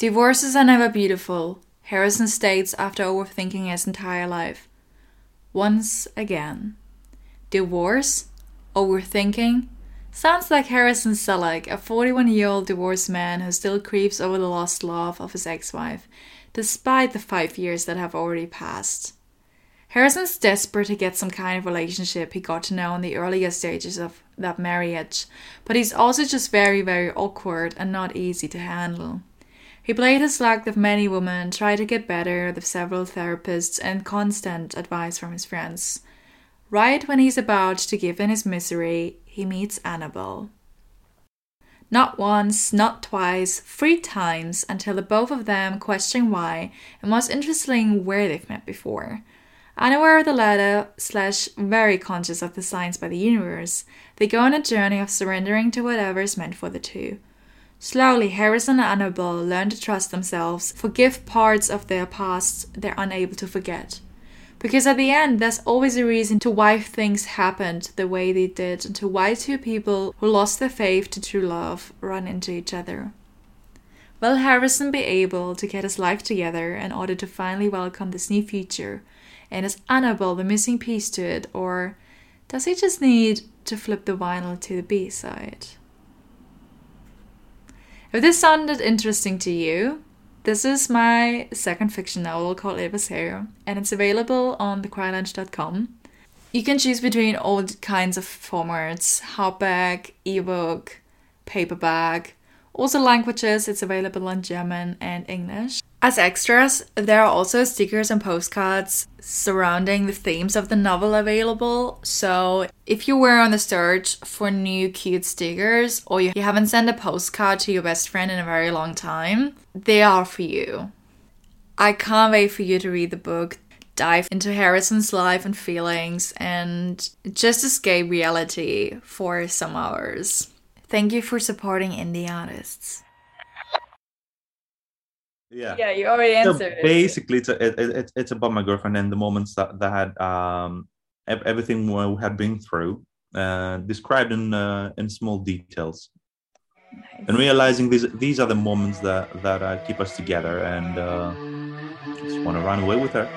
Divorces are never beautiful, Harrison states after overthinking his entire life. Once again. Divorce? Overthinking? Sounds like Harrison Selleck, a 41 year old divorced man who still creeps over the lost love of his ex wife, despite the five years that have already passed. Harrison's desperate to get some kind of relationship he got to know in the earlier stages of that marriage, but he's also just very, very awkward and not easy to handle. He played his luck with many women, tried to get better with several therapists, and constant advice from his friends. Right when he's about to give in his misery, he meets Annabelle. Not once, not twice, three times until the both of them question why, and most interesting, where they've met before. Unaware of the latter, slash very conscious of the signs by the universe, they go on a journey of surrendering to whatever is meant for the two. Slowly, Harrison and Annabelle learn to trust themselves, forgive parts of their past they're unable to forget. Because at the end, there's always a reason to why things happened the way they did, and to why two people who lost their faith to true love run into each other. Will Harrison be able to get his life together in order to finally welcome this new future? And is Annabelle the missing piece to it, or does he just need to flip the vinyl to the B side? If this sounded interesting to you, this is my second fiction novel called Adversarium, and it's available on thecrylounge.com. You can choose between all kinds of formats hardback, ebook, paperback, also languages, it's available in German and English. As extras, there are also stickers and postcards surrounding the themes of the novel available. So, if you were on the search for new cute stickers or you haven't sent a postcard to your best friend in a very long time, they are for you. I can't wait for you to read the book, dive into Harrison's life and feelings, and just escape reality for some hours. Thank you for supporting indie artists. Yeah. Yeah, you already So answered. it. basically, it's a, it, it, it's- about my girlfriend and the moments that, that had um everything we had been through, uh, described in uh, in small details, and realizing these these are the moments that that uh, keep us together, and uh, just want to run away with her.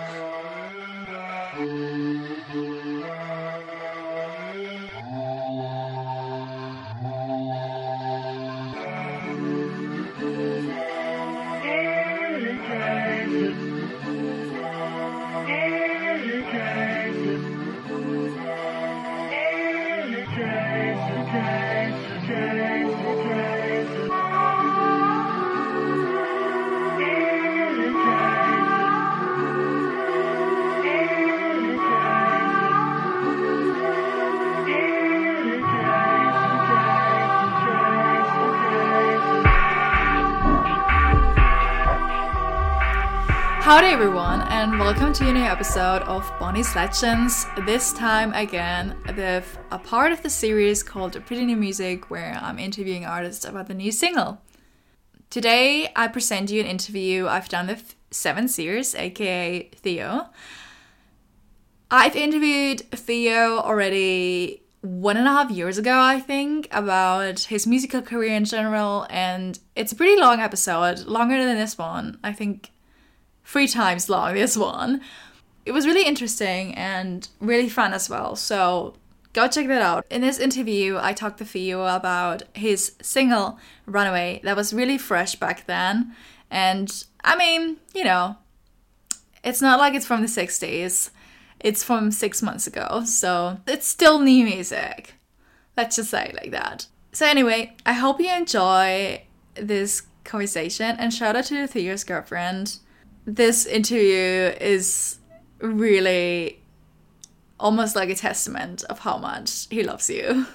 Howdy, everyone, and welcome to a new episode of Bonnie's Legends. This time again, with a part of the series called Pretty New Music, where I'm interviewing artists about the new single. Today, I present you an interview I've done with Seven Seers, aka Theo. I've interviewed Theo already one and a half years ago, I think, about his musical career in general, and it's a pretty long episode, longer than this one. I think three times long, this one. It was really interesting and really fun as well. So go check that out. In this interview, I talked to Theo about his single Runaway that was really fresh back then. And I mean, you know, it's not like it's from the 60s, it's from six months ago. So it's still new music. Let's just say like that. So, anyway, I hope you enjoy this conversation and shout out to Theo's girlfriend this interview is really almost like a testament of how much he loves you.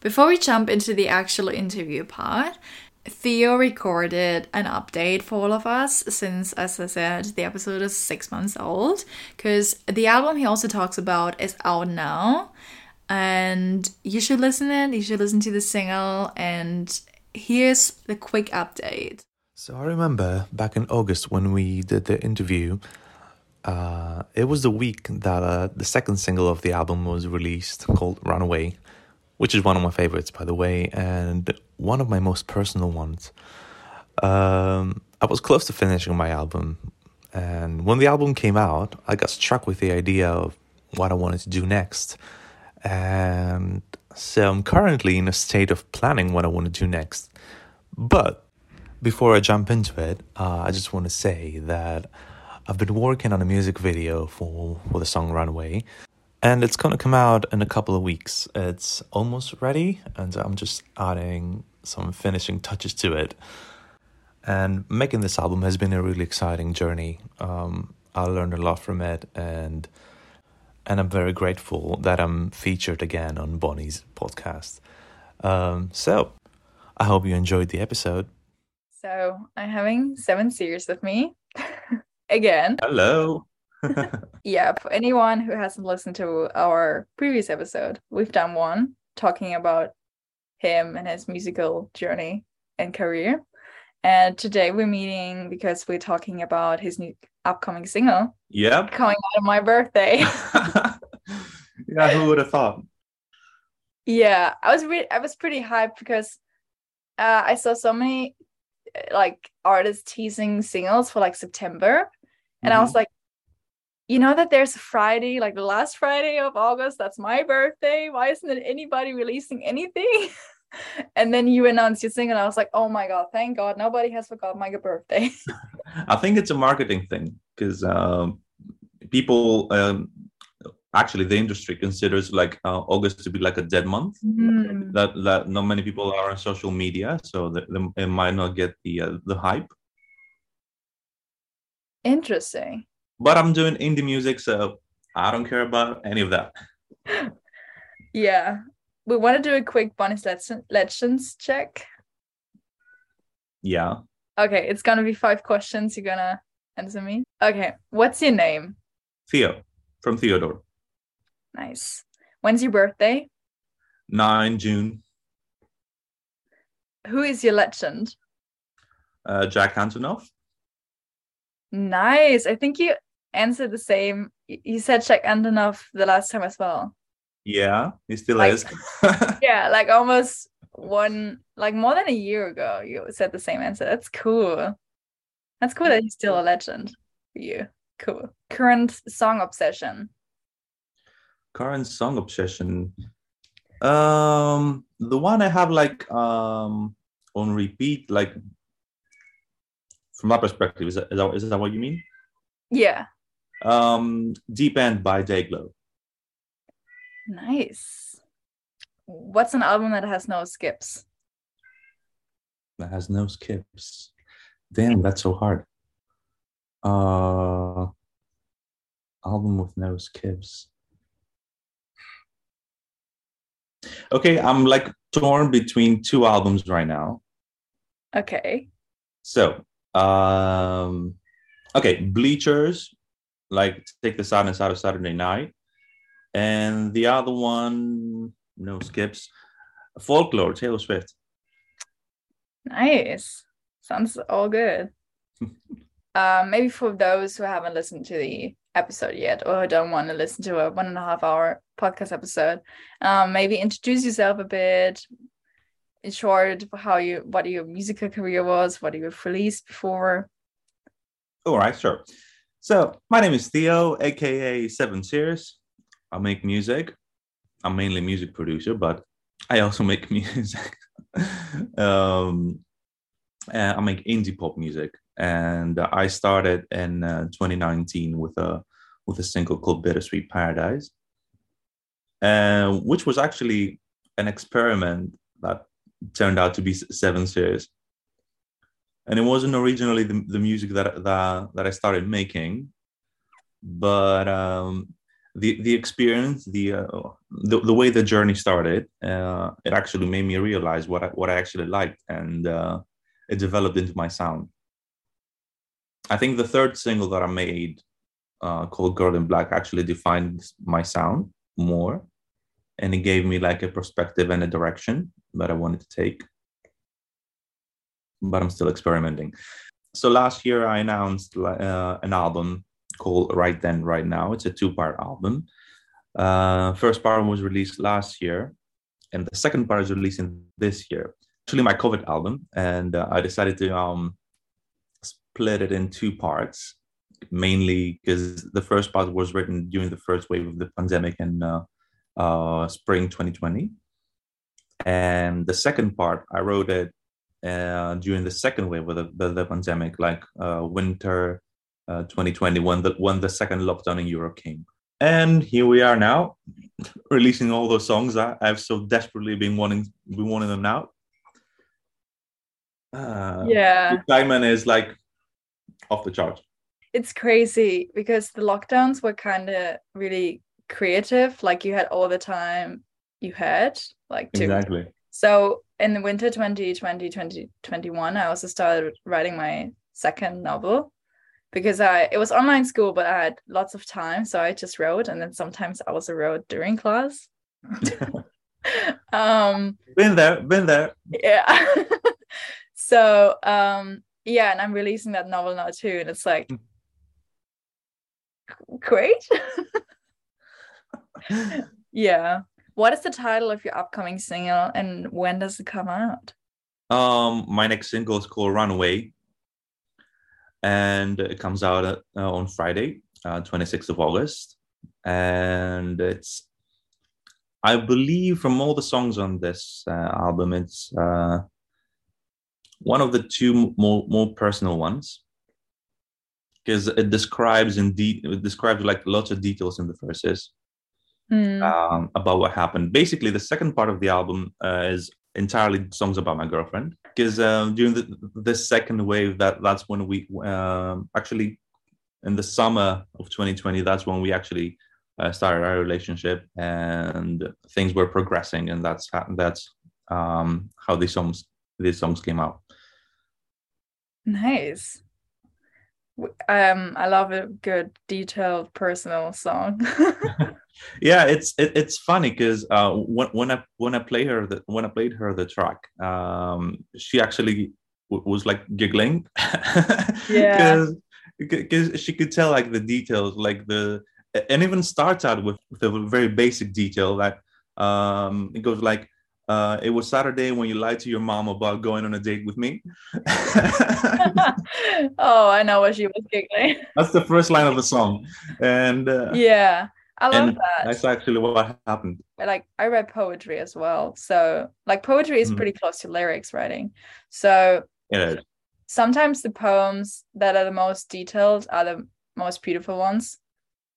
Before we jump into the actual interview part, Theo recorded an update for all of us since, as I said, the episode is six months old. Because the album he also talks about is out now, and you should listen it. You should listen to the single, and here's the quick update. So I remember back in August when we did the interview, uh, it was the week that uh, the second single of the album was released called Runaway, which is one of my favorites, by the way, and one of my most personal ones. Um, I was close to finishing my album, and when the album came out, I got struck with the idea of what I wanted to do next. And so I'm currently in a state of planning what I want to do next. But before I jump into it, uh, I just want to say that I've been working on a music video for, for the song Runaway, and it's going to come out in a couple of weeks. It's almost ready, and I'm just adding some finishing touches to it. And making this album has been a really exciting journey. Um, I learned a lot from it, and and I'm very grateful that I'm featured again on Bonnie's podcast. Um, so I hope you enjoyed the episode. So I'm having Seven Seers with me again. Hello. yeah, for anyone who hasn't listened to our previous episode, we've done one talking about him and his musical journey and career. And today we're meeting because we're talking about his new upcoming single. Yep. Coming out of my birthday. yeah, who would have thought? Yeah, I was really I was pretty hyped because uh, I saw so many like artists teasing singles for like September. And mm-hmm. I was like, you know that there's a Friday, like the last Friday of August, that's my birthday. Why isn't anybody releasing anything? and then you announced your single, and I was like, oh my god, thank God, nobody has forgot my birthday. I think it's a marketing thing because um, people, um, actually, the industry considers like uh, August to be like a dead month. Mm. That that not many people are on social media, so they, might not get the uh, the hype. Interesting but I'm doing indie music, so I don't care about any of that. yeah. We want to do a quick Bonnie's Legends check. Yeah. Okay, it's gonna be five questions. You're gonna answer me. Okay, what's your name? Theo from Theodore. Nice. When's your birthday? 9 June. Who is your legend? Uh, Jack Antonoff. Nice. I think you answered the same. You said Jack Antonoff the last time as well. Yeah, he still like, is. yeah, like almost one, like more than a year ago, you said the same answer. That's cool. That's cool that he's still a legend for you. Cool. Current song obsession. Current song obsession. Um, the one I have like um on repeat, like from that perspective, is that, is that, is that what you mean? Yeah. Um, Deep End by Dayglow. Nice. What's an album that has no skips? That has no skips. Damn, that's so hard. Uh, album with no skips. Okay, I'm like torn between two albums right now. Okay. So, um, okay, Bleachers like Take the Sadness Out of Saturday Night. And the other one, no skips, Folklore, Taylor Swift. Nice. Sounds all good. um, maybe for those who haven't listened to the episode yet or don't want to listen to a one and a half hour podcast episode, um, maybe introduce yourself a bit. In short, how you what your musical career was, what you've released before. All right, sure. So, my name is Theo, aka Seven Seers. I make music. I'm mainly music producer, but I also make music. um, I make indie pop music, and I started in uh, 2019 with a with a single called "Bittersweet Paradise," uh, which was actually an experiment that turned out to be Seven Seers and it wasn't originally the, the music that, that that I started making, but um, the the experience, the, uh, the the way the journey started, uh, it actually made me realize what I, what I actually liked, and uh, it developed into my sound. I think the third single that I made, uh, called "Girl in Black," actually defined my sound more, and it gave me like a perspective and a direction that I wanted to take but I'm still experimenting. So last year I announced uh, an album called Right Then, Right Now. It's a two-part album. Uh, first part was released last year, and the second part is releasing this year. Actually, my COVID album, and uh, I decided to um, split it in two parts, mainly because the first part was written during the first wave of the pandemic in uh, uh, spring 2020. And the second part, I wrote it uh, during the second wave of the, the, the pandemic, like uh, winter 2020, when the, when the second lockdown in Europe came. And here we are now, releasing all those songs that I've so desperately been wanting, been wanting them now. Uh, yeah, excitement is like off the charts. It's crazy because the lockdowns were kind of really creative. Like you had all the time you had, like to. Exactly. So in the winter 2020, 2021, I also started writing my second novel because I it was online school, but I had lots of time, so I just wrote, and then sometimes I also wrote during class. um, been there, been there. Yeah. so um, yeah, and I'm releasing that novel now too, and it's like great. yeah. What is the title of your upcoming single, and when does it come out? Um, my next single is called "Runaway." and it comes out uh, on Friday, uh, 26th of August. And it's, I believe, from all the songs on this uh, album, it's uh, one of the two more more personal ones because it describes in de- it describes like lots of details in the verses mm. um, about what happened. Basically, the second part of the album uh, is entirely songs about my girlfriend because um, during the, the second wave that that's when we um, actually in the summer of 2020 that's when we actually uh, started our relationship and things were progressing and that's how, that's um, how these songs these songs came out nice um i love a good detailed personal song. Yeah it's it, it's funny because uh when, when i when i play her the when i played her the track um she actually w- was like giggling. Yeah. Because she could tell like the details like the and even starts out with, with a very basic detail that um it goes like uh, it was Saturday when you lied to your mom about going on a date with me. oh, I know what she was giggling. That's the first line of the song, and uh, yeah, I love that. That's actually what happened. Like I read poetry as well, so like poetry is mm. pretty close to lyrics writing. So yeah, sometimes the poems that are the most detailed are the most beautiful ones.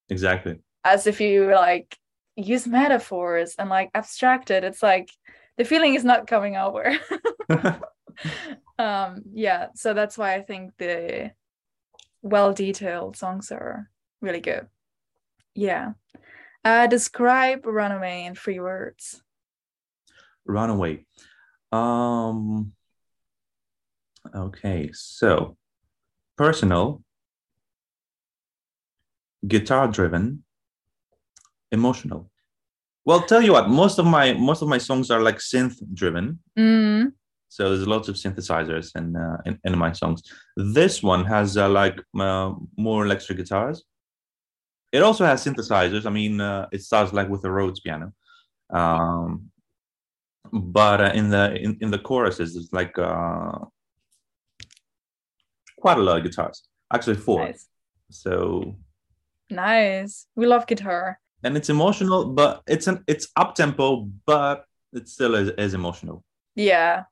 Exactly. As if you like use metaphors and like abstract it. It's like the feeling is not coming over. um yeah, so that's why I think the well detailed songs are really good. Yeah. Uh, describe Runaway in three words. Runaway. Um. Okay, so personal, guitar driven, emotional. Well, tell you what, most of my most of my songs are like synth driven. Mm. So there's lots of synthesizers in uh, in, in my songs. This one has uh, like uh, more electric guitars. It also has synthesizers. I mean, uh, it starts like with a Rhodes piano, um, but uh, in the in, in the choruses, it's like uh, quite a lot of guitars. Actually, four. Nice. So nice. We love guitar. And it's emotional, but it's an it's up tempo, but it still is, is emotional. Yeah.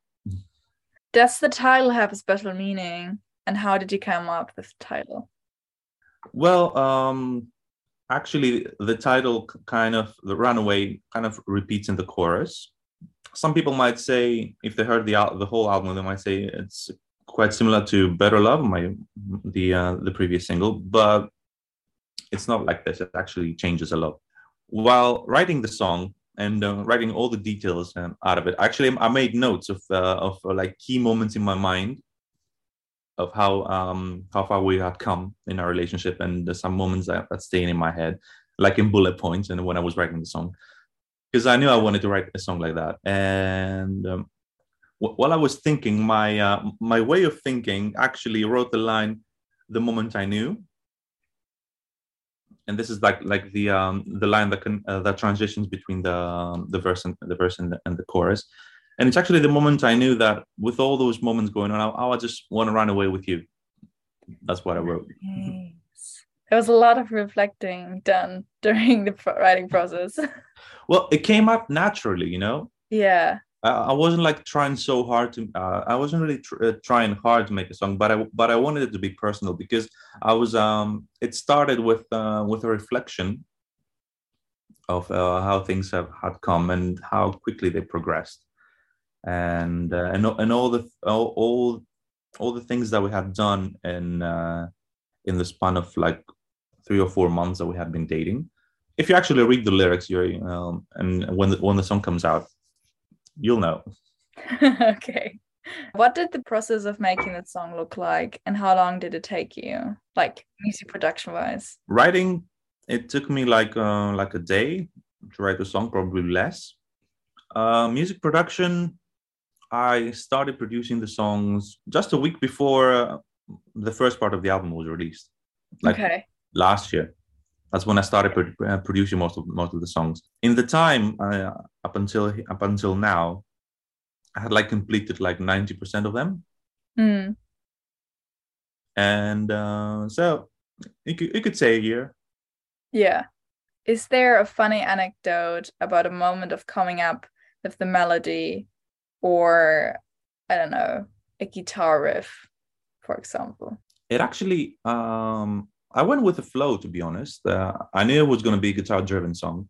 Does the title have a special meaning? And how did you come up with the title? Well, um, actually the title kind of the runaway kind of repeats in the chorus some people might say if they heard the the whole album they might say it's quite similar to better love my the uh, the previous single but it's not like this it actually changes a lot. While writing the song and uh, writing all the details um, out of it actually i made notes of uh, of uh, like key moments in my mind of how um how far we had come in our relationship and some moments that, that in my head like in bullet points and when i was writing the song. Because i knew i wanted to write a song like that and um, while i was thinking my uh, my way of thinking actually wrote the line the moment i knew and this is like like the um the line that can uh, that transitions between the um, the verse and the verse and the, and the chorus and it's actually the moment I knew that with all those moments going on, I, I just want to run away with you. that's what I wrote. Nice. There was a lot of reflecting done during the writing process. Well, it came up naturally, you know. yeah. I, wasn't like trying so hard to. Uh, I wasn't really tr- uh, trying hard to make a song, but I but I wanted it to be personal because I was. Um, it started with uh, with a reflection of uh, how things have had come and how quickly they progressed, and uh, and and all the all, all all the things that we had done in uh, in the span of like three or four months that we had been dating. If you actually read the lyrics, you're um, and when the, when the song comes out, you'll know. okay. What did the process of making that song look like and how long did it take you? Like music production wise? writing it took me like uh, like a day to write the song probably less uh, music production i started producing the songs just a week before uh, the first part of the album was released like okay. last year that's when i started pro- uh, producing most of most of the songs in the time uh, up until up until now i had like completed like 90% of them Mm. and uh, so you could, you could say a year Yeah. Is there a funny anecdote about a moment of coming up with the melody or, I don't know, a guitar riff, for example? it actually um i went with the flow to be honest uh, i knew it was going to be a guitar driven song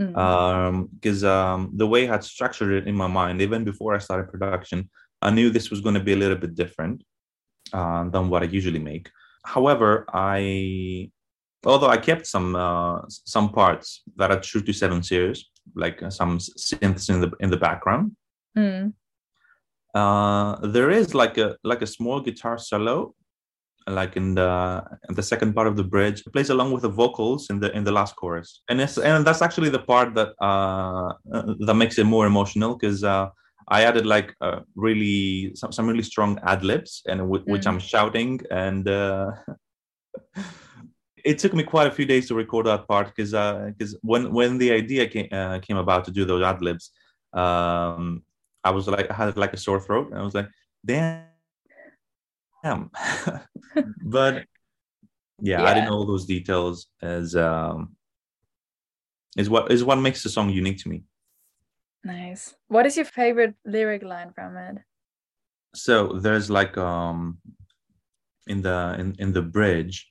Mm. um because um the way i had structured it in my mind even before i started production i knew this was going to be a little bit different uh, than what i usually make however i although i kept some uh some parts that are true to Seven Seers like uh, some synths in the in the background Mm. uh there is like a like a small guitar solo like in the in the second part of the bridge. It plays along with the vocals in the in the last chorus. And it's and that's actually the part that uh uh, that makes it more emotional because uh i added like uh, really some, some really strong ad libs and w- which Mm. i'm shouting. And uh it took me quite a few days to record that part because because when when the idea came uh, came about to do those ad libs um i was like i had like a sore throat. And i was like damn damn but yeah, Yeah. adding all those details is um is what is what makes the song unique to me Nice. What is your favorite lyric line from it? so there's like um in the in, in the bridge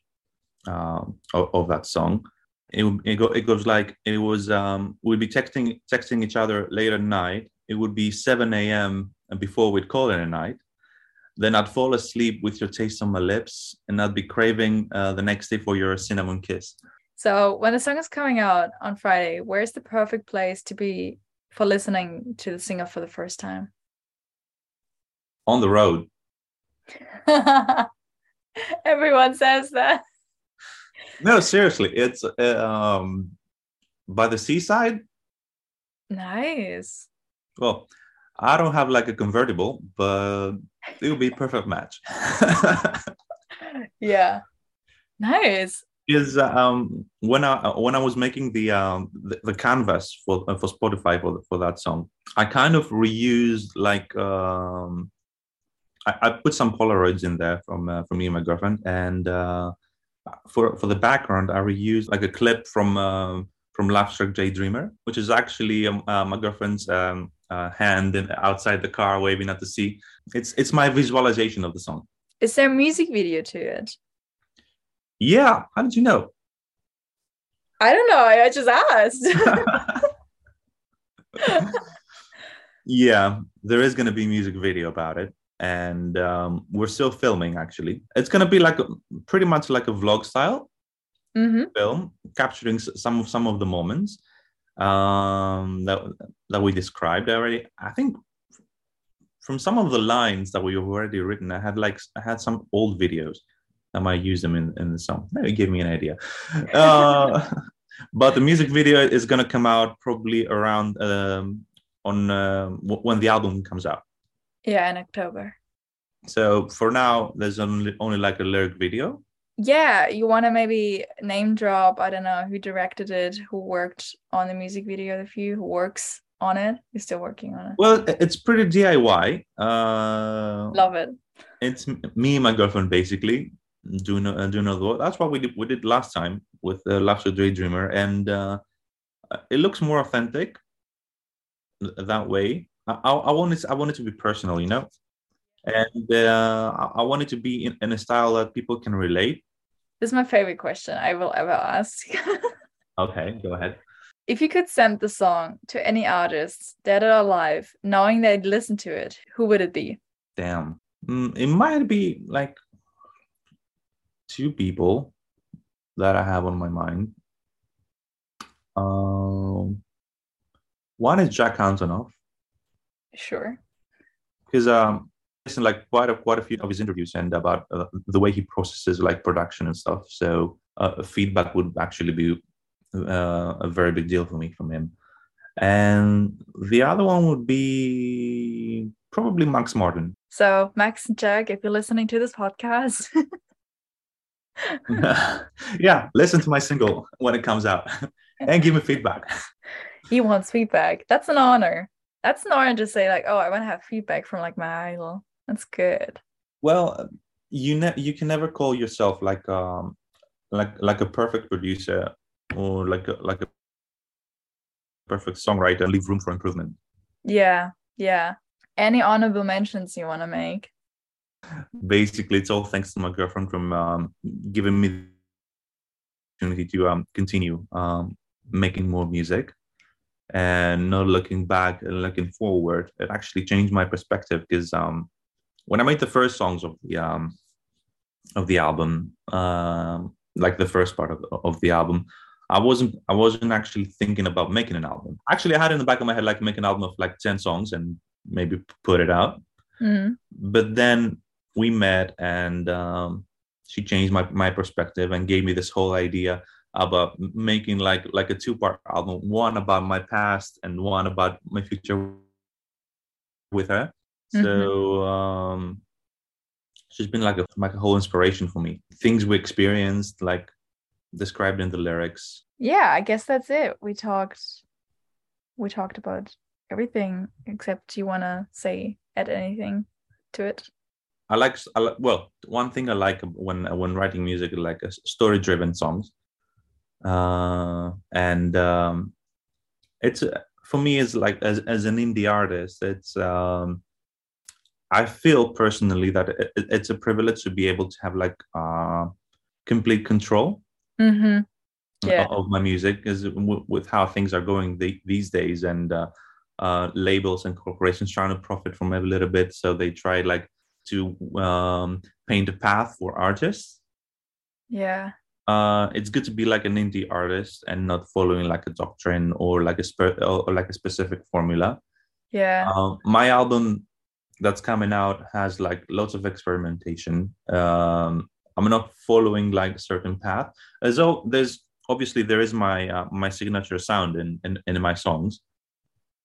um of, of that song it, it, go, it goes like it was um we'd be texting texting each other late at night it would be 7 a.m and before we'd call it a night then i'd fall asleep with your taste on my lips and i'd be craving uh, the next day for your cinnamon kiss So, when the song is coming out on Friday, where's the perfect place to be for listening to the singer for the first time? on the road Everyone says that. no seriously it's um by the seaside Nice. Well, I don't have like a convertible, but it would be a perfect match. Yeah. Nice. Is um when I when I was making the um the, the canvas for uh, for Spotify for for that song, I kind of reused like um I, I put some Polaroids in there from uh, from me and my girlfriend, and uh, for for the background, I reused like a clip from uh, from Lovestruck Daydreamer, which is actually um, uh, my girlfriend's um, uh, hand in, outside the car waving at the sea. It's it's my visualization of the song. Is there a music video to it? Yeah, how did you know? I don't know. I just asked. yeah, there is going to be a music video about it, and um, we're still filming. Actually, it's going to be like a, pretty much like a vlog style hmm film, capturing some of some of the moments um, that that we described already. I think from some of the lines that we've already written, I had like I had some old videos. I might use them in, in the song. Maybe give me an idea. Uh, but the music video is going to come out probably around um, on uh, w- when the album comes out. Yeah, in October. So for now, there's only only like a lyric video. Yeah, you want to maybe name drop, I don't know, who directed it, who worked on the music video with you, who works on it, who's still working on it. Well, it's pretty DIY. Uh, Love it. it's me and my girlfriend basically doing uh, do another one. That's what we did. We did last time with uh, of Daydreamer, and uh, it looks more authentic that way. I, I, I wanted I wanted to be personal, you know, and uh, I, I wanted to be in, in a style that people can relate. This is my favorite question I will ever ask. okay, go ahead. If you could send the song to any artist, dead or alive, knowing they'd listen to it, who would it be? Damn. Mm, it might be like two people that I have on my mind. Um, one is Jack Antonoff. Sure. Because um, listen, like quite a quite a few of his interviews and about uh, the way he processes like production and stuff. So uh, feedback would actually be uh, a very big deal for me from him. And the other one would be probably Max Martin. So Max and Jack, if you're listening to this podcast. yeah, listen to my single when it comes out and give me feedback. He wants feedback. That's an honor. That's an honor to say like, oh, I want to have feedback from like my idol. That's good. Well, you ne- you can never call yourself like um like like a perfect producer or like a, like a perfect songwriter. Leave room for improvement. Yeah, yeah. Any honorable mentions you want to make? Basically, it's all thanks to my girlfriend from um, giving me the opportunity to um, continue um, making more music and not looking back and looking forward. It actually changed my perspective because um, when I made the first songs of the um, of the album, um, like the first part of, of the album, I wasn't I wasn't actually thinking about making an album. Actually, I had in the back of my head like make an album of like ten songs and maybe put it out. Mm-hmm. But then we met and um, she changed my my perspective and gave me this whole idea about making like like a two part album, one about my past and one about my future with her. Mm-hmm. So um, she's been like a like a whole inspiration for me. Things we experienced, like described in the lyrics. Yeah, I guess that's it. We talked we talked about everything except you want to say add anything to it. I like, I like well, one thing I like when when writing music is like a story driven songs. Uh, and um, it's for me it's like as as an indie artist, it's um, I feel personally that it, it's a privilege to be able to have like uh, complete control mm-hmm. yeah. of my music, because w- with how things are going the, these days, and uh, uh, labels and corporations trying to profit from it a little bit, so they try like to um, paint a path for artists. Yeah. Uh, it's good to be like an indie artist and not following like a doctrine or like a spe- or like a specific formula. Yeah. Uh, my album that's coming out has like lots of experimentation. Um, I'm not following like a certain path. As though there's obviously there is my uh, my signature sound in, in in my songs.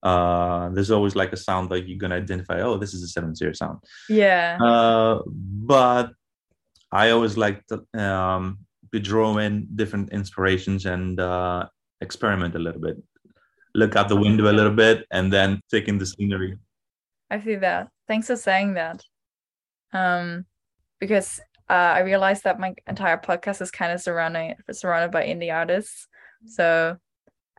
Uh, there's always like a sound that you're gonna identify. Oh, this is a seven zero sound. Yeah. Uh, but I always like to um, be drawing different inspirations and uh, experiment a little bit. Look out the window a little bit and then take in the scenery. I see that. Thanks for saying that. Um, because uh, I realized that my entire podcast is kind of surrounded surrounded by indie artists. So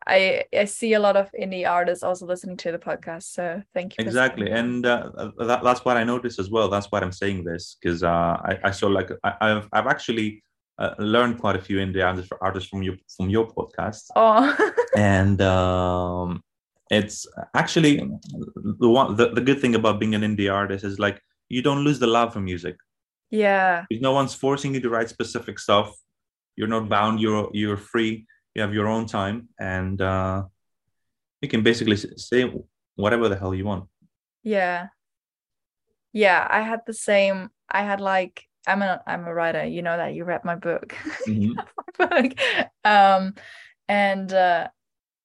I I see a lot of indie artists also listening to the podcast. So thank you. Exactly, and uh, that, that's what I noticed as well. That's why I'm saying this because uh, I, I saw like I, have I've actually uh, learned quite a few indie artists from your from your podcast. Oh, and um, it's actually the one the, the good thing about being an indie artist is like you don't lose the love for music. Yeah. If no one's forcing you to write specific stuff you're not bound you're you're free you have your own time and uh you can basically say whatever the hell you want. Yeah. Yeah i had the same i had like i'm a i'm a writer you know that you read my book. Mm-hmm. my book. Um and uh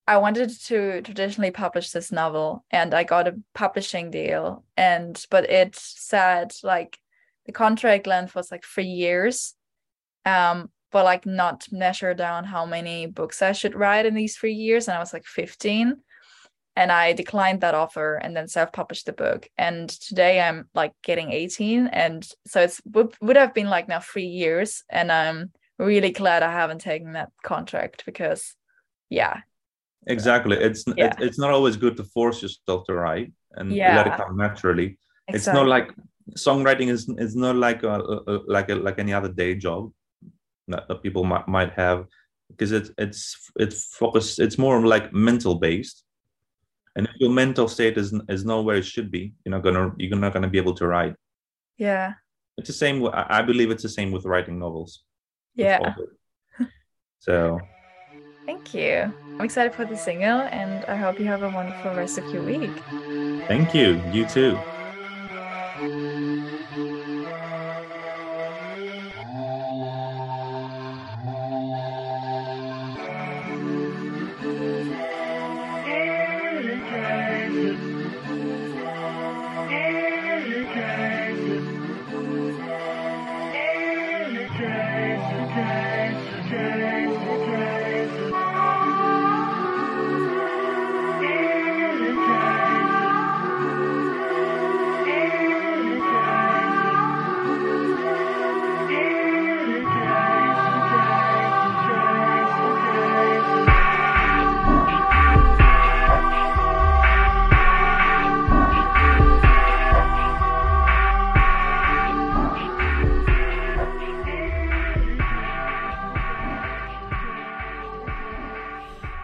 I wanted to traditionally publish this novel and I got a publishing deal and but it said like the contract length was like three years um but like not measure down how many books I should write in these three years and I was like 15 and I declined that offer and then self-published the book. And today I'm like getting 18, and so it's would, would have been like now three years, and I'm really glad I haven't taken that contract because, yeah. Exactly. It's Yeah. it, it's not always good to force yourself to write and let it come naturally. It's not like songwriting is is not like a, a, like a, like any other day job that, people might, might have because it's it's it's focused. It's more like mental based. And if your mental state is is not where it should be, you're not gonna you're not gonna be able to write. yeah, It's the same. I believe it's the same with writing novels. yeah. So Thank you. I'm excited for the single, and I hope you have a wonderful rest of your week. thank you. You too.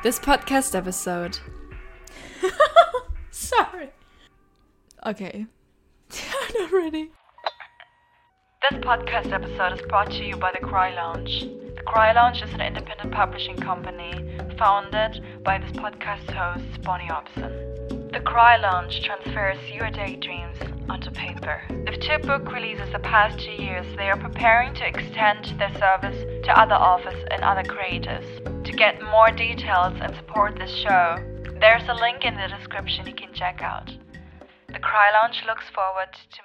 This podcast episode. Sorry. Okay. I'm not ready. This podcast episode is brought to you by The Cry Lounge. The Cry Lounge is an independent publishing company founded by this podcast host, Bonnie Obson. The Cry Lounge transfers your daydreams onto paper. With two book releases the past two years, they are preparing to extend their service to other authors and other creators. To get more details and support this show, there's a link in the description you can check out. The Cry Lounge looks forward to